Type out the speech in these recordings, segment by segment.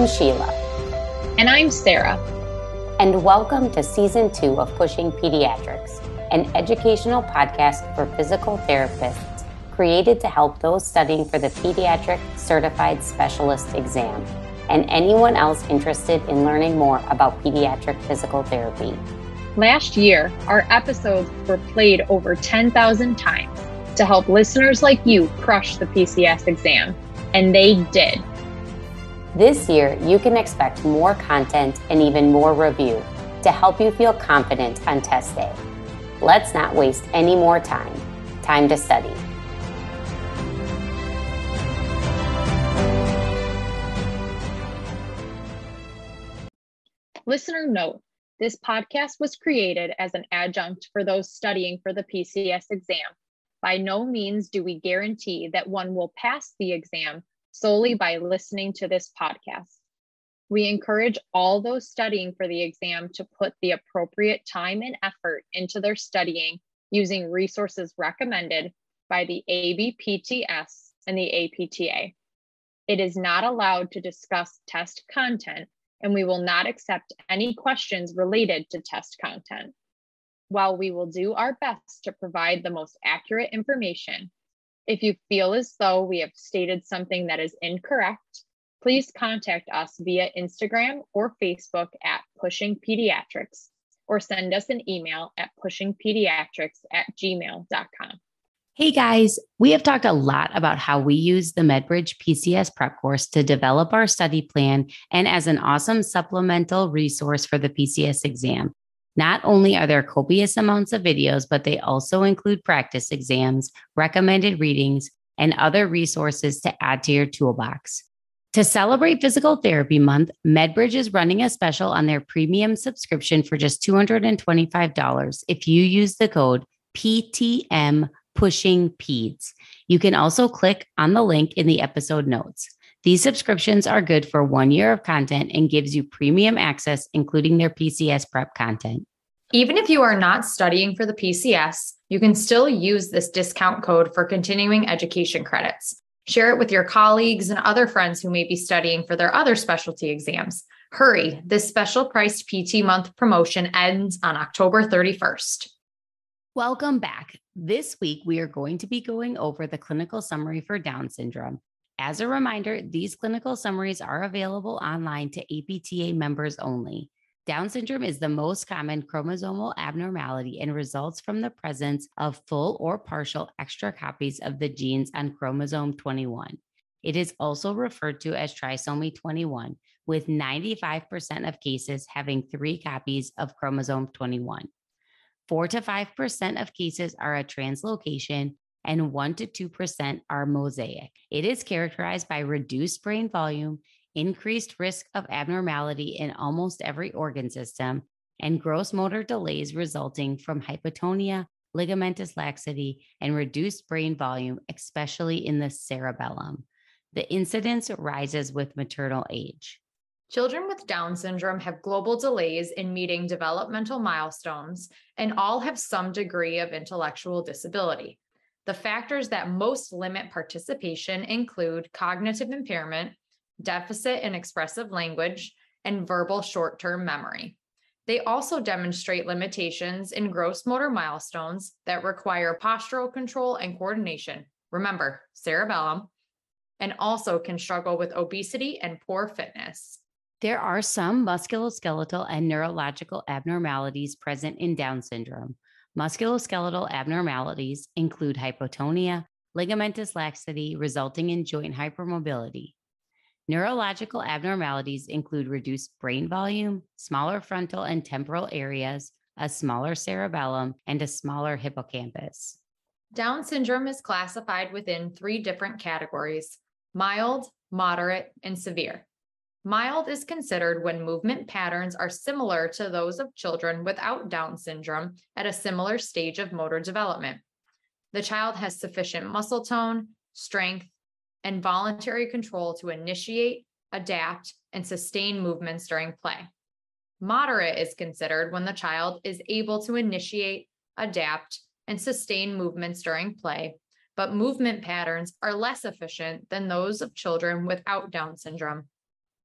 I'm Sheila. And I'm Sarah. And welcome to season two of Pushing Pediatrics, an educational podcast for physical therapists created to help those studying for the Pediatric Certified Specialist exam and anyone else interested in learning more about pediatric physical therapy. Last year, our episodes were played over 10,000 times to help listeners like you crush the PCS exam, and they did. This year, you can expect more content and even more review to help you feel confident on test day. Let's not waste any more time. Time to study. Listener note this podcast was created as an adjunct for those studying for the PCS exam. By no means do we guarantee that one will pass the exam solely by listening to this podcast. We encourage all those studying for the exam to put the appropriate time and effort into their studying using resources recommended by the ABPTS and the APTA. It is not allowed to discuss test content, and we will not accept any questions related to test content. While we will do our best to provide the most accurate information, if you feel as though we have stated something that is incorrect, please contact us via Instagram or Facebook at Pushing Pediatrics or send us an email at pushingpediatrics at gmail.com. Hey guys, we have talked a lot about how we use the MedBridge PCS prep course to develop our study plan and as an awesome supplemental resource for the PCS exam. Not only are there copious amounts of videos, but they also include practice exams, recommended readings, and other resources to add to your toolbox. To celebrate Physical Therapy Month, MedBridge is running a special on their premium subscription for just $225 if you use the code PTM Pushing Peds. You can also click on the link in the episode notes. These subscriptions are good for one year of content and gives you premium access, including their PCS prep content. Even if you are not studying for the PCS, you can still use this discount code for continuing education credits. Share it with your colleagues and other friends who may be studying for their other specialty exams. Hurry, this special priced PT month promotion ends on October 31st. Welcome back. This week, we are going to be going over the clinical summary for Down syndrome. As a reminder, these clinical summaries are available online to APTA members only. Down syndrome is the most common chromosomal abnormality and results from the presence of full or partial extra copies of the genes on chromosome 21. It is also referred to as trisomy 21, with 95% of cases having three copies of chromosome 21. 4 to 5% of cases are a translocation, and 1 to 2% are mosaic. It is characterized by reduced brain volume, increased risk of abnormality in almost every organ system, and gross motor delays resulting from hypotonia, ligamentous laxity, and reduced brain volume, especially in the cerebellum. The incidence rises with maternal age. Children with Down syndrome have global delays in meeting developmental milestones and all have some degree of intellectual disability. The factors that most limit participation include cognitive impairment, deficit in expressive language, and verbal short term memory. They also demonstrate limitations in gross motor milestones that require postural control and coordination. Remember, cerebellum, and also can struggle with obesity and poor fitness. There are some musculoskeletal and neurological abnormalities present in Down syndrome. Musculoskeletal abnormalities include hypotonia, ligamentous laxity resulting in joint hypermobility. Neurological abnormalities include reduced brain volume, smaller frontal and temporal areas, a smaller cerebellum, and a smaller hippocampus. Down syndrome is classified within three different categories mild, moderate, and severe. Mild is considered when movement patterns are similar to those of children without Down syndrome at a similar stage of motor development. The child has sufficient muscle tone, strength, and voluntary control to initiate, adapt, and sustain movements during play. Moderate is considered when the child is able to initiate, adapt, and sustain movements during play, but movement patterns are less efficient than those of children without Down syndrome.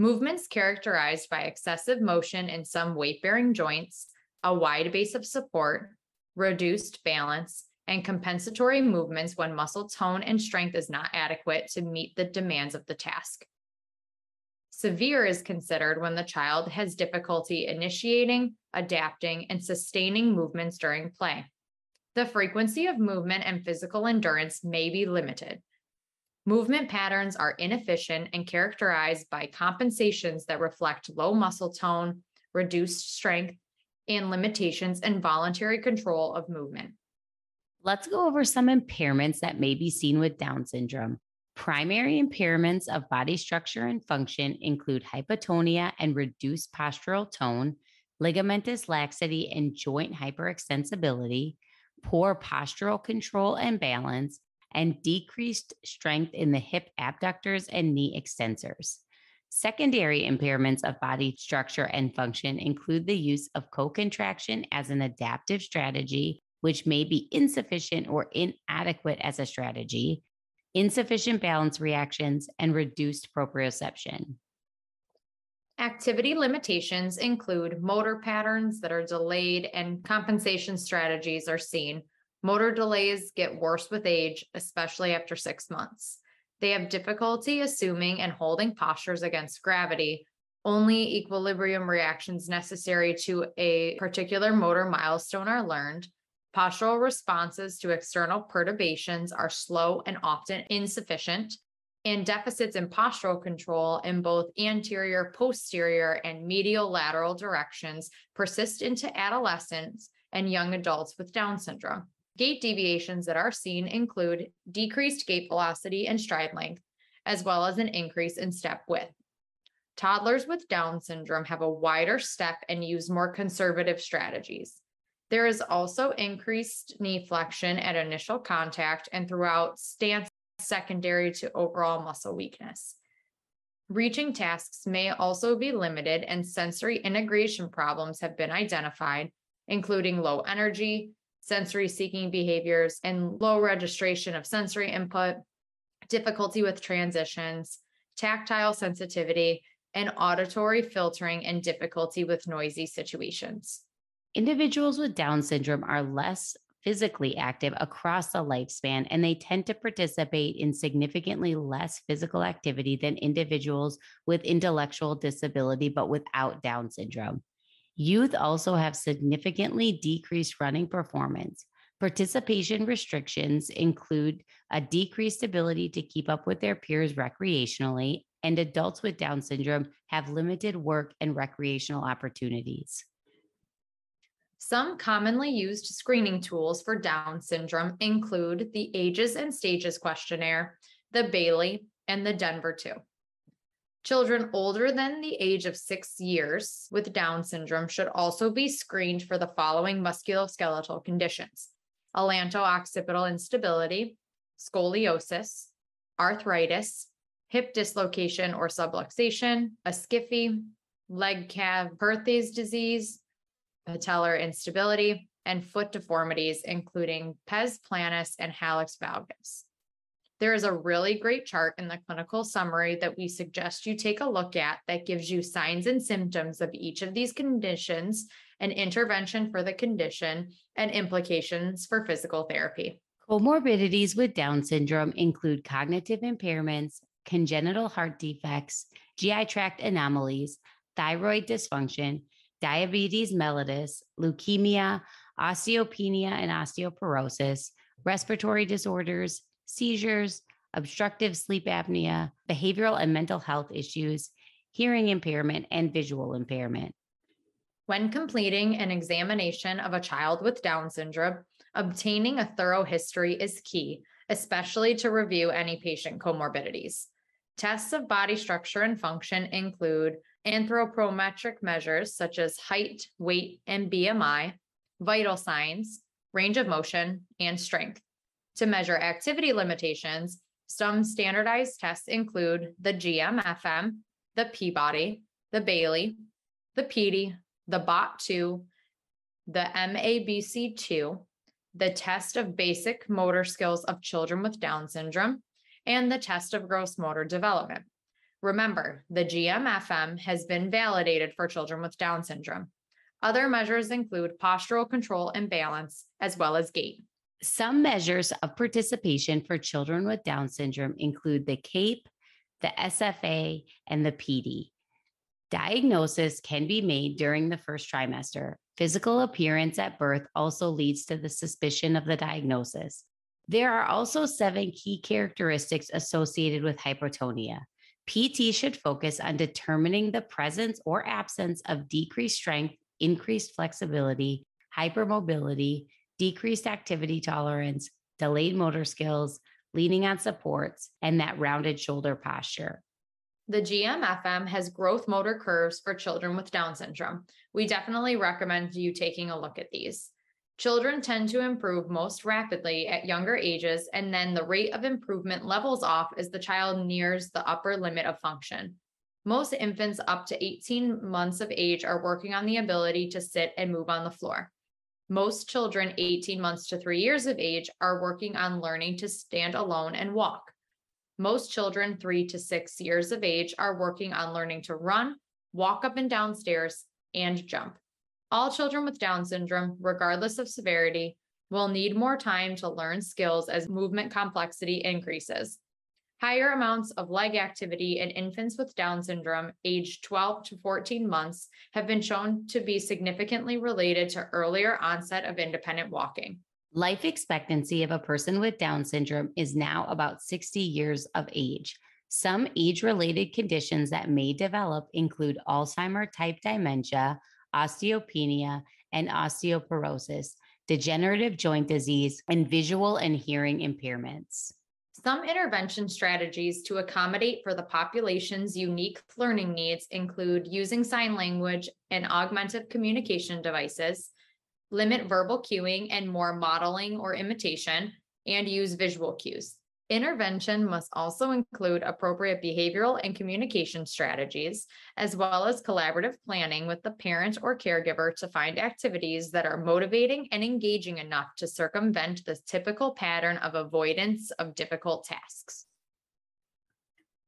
Movements characterized by excessive motion in some weight bearing joints, a wide base of support, reduced balance, and compensatory movements when muscle tone and strength is not adequate to meet the demands of the task. Severe is considered when the child has difficulty initiating, adapting, and sustaining movements during play. The frequency of movement and physical endurance may be limited. Movement patterns are inefficient and characterized by compensations that reflect low muscle tone, reduced strength, and limitations in voluntary control of movement. Let's go over some impairments that may be seen with Down syndrome. Primary impairments of body structure and function include hypotonia and reduced postural tone, ligamentous laxity and joint hyperextensibility, poor postural control and balance, and decreased strength in the hip abductors and knee extensors. Secondary impairments of body structure and function include the use of co contraction as an adaptive strategy, which may be insufficient or inadequate as a strategy, insufficient balance reactions, and reduced proprioception. Activity limitations include motor patterns that are delayed and compensation strategies are seen. Motor delays get worse with age, especially after six months. They have difficulty assuming and holding postures against gravity. Only equilibrium reactions necessary to a particular motor milestone are learned. Postural responses to external perturbations are slow and often insufficient, and deficits in postural control in both anterior, posterior, and medial lateral directions persist into adolescence and young adults with Down syndrome. Gait deviations that are seen include decreased gait velocity and stride length, as well as an increase in step width. Toddlers with Down syndrome have a wider step and use more conservative strategies. There is also increased knee flexion at initial contact and throughout stance secondary to overall muscle weakness. Reaching tasks may also be limited, and sensory integration problems have been identified, including low energy, sensory seeking behaviors, and low registration of sensory input, difficulty with transitions, tactile sensitivity, and auditory filtering and difficulty with noisy situations. Individuals with Down syndrome are less physically active across the lifespan, and they tend to participate in significantly less physical activity than individuals with intellectual disability but without Down syndrome. Youth also have significantly decreased running performance. Participation restrictions include a decreased ability to keep up with their peers recreationally, and adults with Down syndrome have limited work and recreational opportunities. Some commonly used screening tools for Down syndrome include the Ages and Stages questionnaire, the Bayley, and the Denver 2. Children older than the age of six years with Down syndrome should also be screened for the following musculoskeletal conditions atlanto-occipital instability, scoliosis, arthritis, hip dislocation or subluxation, a SCFE, leg calf Perthes disease, patellar instability, and foot deformities, including pes planus and hallux valgus. There is a really great chart in the clinical summary that we suggest you take a look at that gives you signs and symptoms of each of these conditions, an intervention for the condition, and implications for physical therapy. Comorbidities with Down syndrome include cognitive impairments, congenital heart defects, GI tract anomalies, thyroid dysfunction, diabetes mellitus, leukemia, osteopenia and osteoporosis, respiratory disorders, seizures, obstructive sleep apnea, behavioral and mental health issues, hearing impairment, and visual impairment. When completing an examination of a child with Down syndrome, obtaining a thorough history is key, especially to review any patient comorbidities. Tests of body structure and function include anthropometric measures such as height, weight, and BMI, vital signs, range of motion, and strength. To measure activity limitations, some standardized tests include the GMFM, the Peabody, the Bayley, the PEDI, the BOT2, the MABC2, the test of basic motor skills of children with Down syndrome, and the test of gross motor development. Remember, the GMFM has been validated for children with Down syndrome. Other measures include postural control and balance, as well as gait. Some measures of participation for children with Down syndrome include the CAPE, the SFA, and the PEDI. Diagnosis can be made during the first trimester. Physical appearance at birth also leads to the suspicion of the diagnosis. There are also seven key characteristics associated with hypotonia. PT should focus on determining the presence or absence of decreased strength, increased flexibility, hypermobility, decreased activity tolerance, delayed motor skills, leaning on supports, and that rounded shoulder posture. The GMFM has growth motor curves for children with Down syndrome. We definitely recommend you taking a look at these. Children tend to improve most rapidly at younger ages, and then the rate of improvement levels off as the child nears the upper limit of function. Most infants up to 18 months of age are working on the ability to sit and move on the floor. Most children 18 months to three years of age are working on learning to stand alone and walk. Most children three to six years of age are working on learning to run, walk up and down stairs, and jump. All children with Down syndrome, regardless of severity, will need more time to learn skills as movement complexity increases. Higher amounts of leg activity in infants with Down syndrome aged 12 to 14 months have been shown to be significantly related to earlier onset of independent walking. Life expectancy of a person with Down syndrome is now about 60 years of age. Some age related conditions that may develop include Alzheimer type dementia, osteopenia, and osteoporosis, degenerative joint disease, and visual and hearing impairments. Some intervention strategies to accommodate for the population's unique learning needs include using sign language and augmented communication devices, limit verbal cueing and more modeling or imitation, and use visual cues. Intervention must also include appropriate behavioral and communication strategies, as well as collaborative planning with the parent or caregiver to find activities that are motivating and engaging enough to circumvent the typical pattern of avoidance of difficult tasks.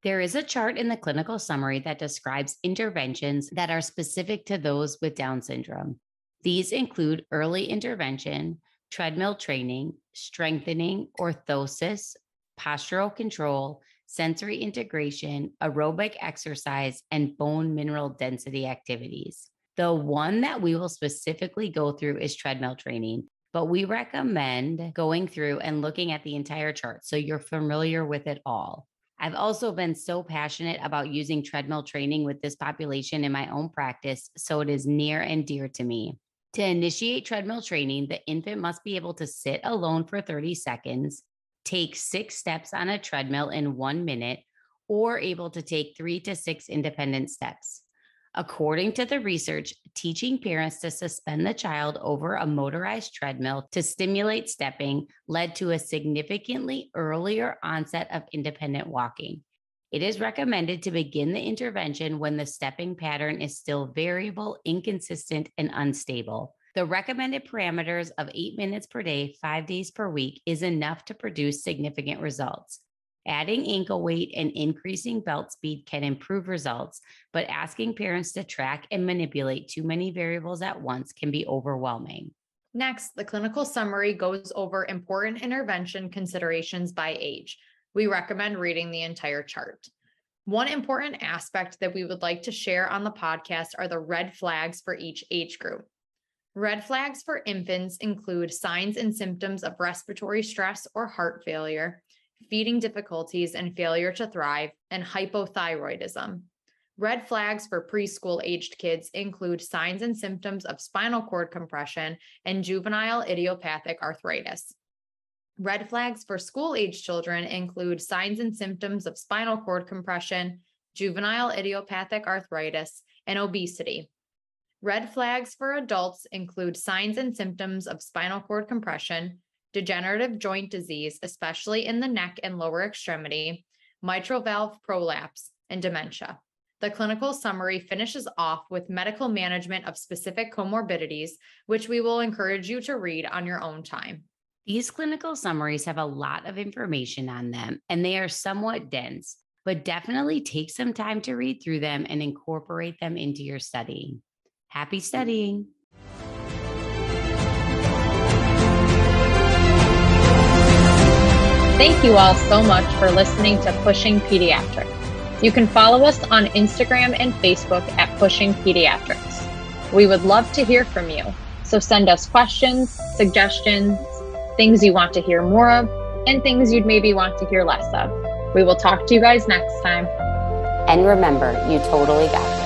There is a chart in the clinical summary that describes interventions that are specific to those with Down syndrome. These include early intervention, treadmill training, strengthening, orthosis, postural control, sensory integration, aerobic exercise, and bone mineral density activities. The one that we will specifically go through is treadmill training, but we recommend going through and looking at the entire chart so you're familiar with it all. I've also been so passionate about using treadmill training with this population in my own practice, so it is near and dear to me. To initiate treadmill training, the infant must be able to sit alone for 30 seconds, take six steps on a treadmill in one minute, or able to take three to six independent steps. According to the research, teaching parents to suspend the child over a motorized treadmill to stimulate stepping led to a significantly earlier onset of independent walking. It is recommended to begin the intervention when the stepping pattern is still variable, inconsistent, and unstable. The recommended parameters of eight minutes per day, five days per week is enough to produce significant results. Adding ankle weight and increasing belt speed can improve results, but asking parents to track and manipulate too many variables at once can be overwhelming. Next, the clinical summary goes over important intervention considerations by age. We recommend reading the entire chart. One important aspect that we would like to share on the podcast are the red flags for each age group. Red flags for infants include signs and symptoms of respiratory stress or heart failure, feeding difficulties and failure to thrive, and hypothyroidism. Red flags for preschool aged kids include signs and symptoms of spinal cord compression and juvenile idiopathic arthritis. Red flags for school age children include signs and symptoms of spinal cord compression, juvenile idiopathic arthritis, and obesity. Red flags for adults include signs and symptoms of spinal cord compression, degenerative joint disease, especially in the neck and lower extremity, mitral valve prolapse, and dementia. The clinical summary finishes off with medical management of specific comorbidities, which we will encourage you to read on your own time. These clinical summaries have a lot of information on them, and they are somewhat dense. but definitely take some time to read through them and incorporate them into your study. Happy studying. Thank you all so much for listening to Pushing Pediatrics. You can follow us on Instagram and Facebook at Pushing Pediatrics. We would love to hear from you. So send us questions, suggestions, things you want to hear more of, and things you'd maybe want to hear less of. We will talk to you guys next time. And remember, you totally got this.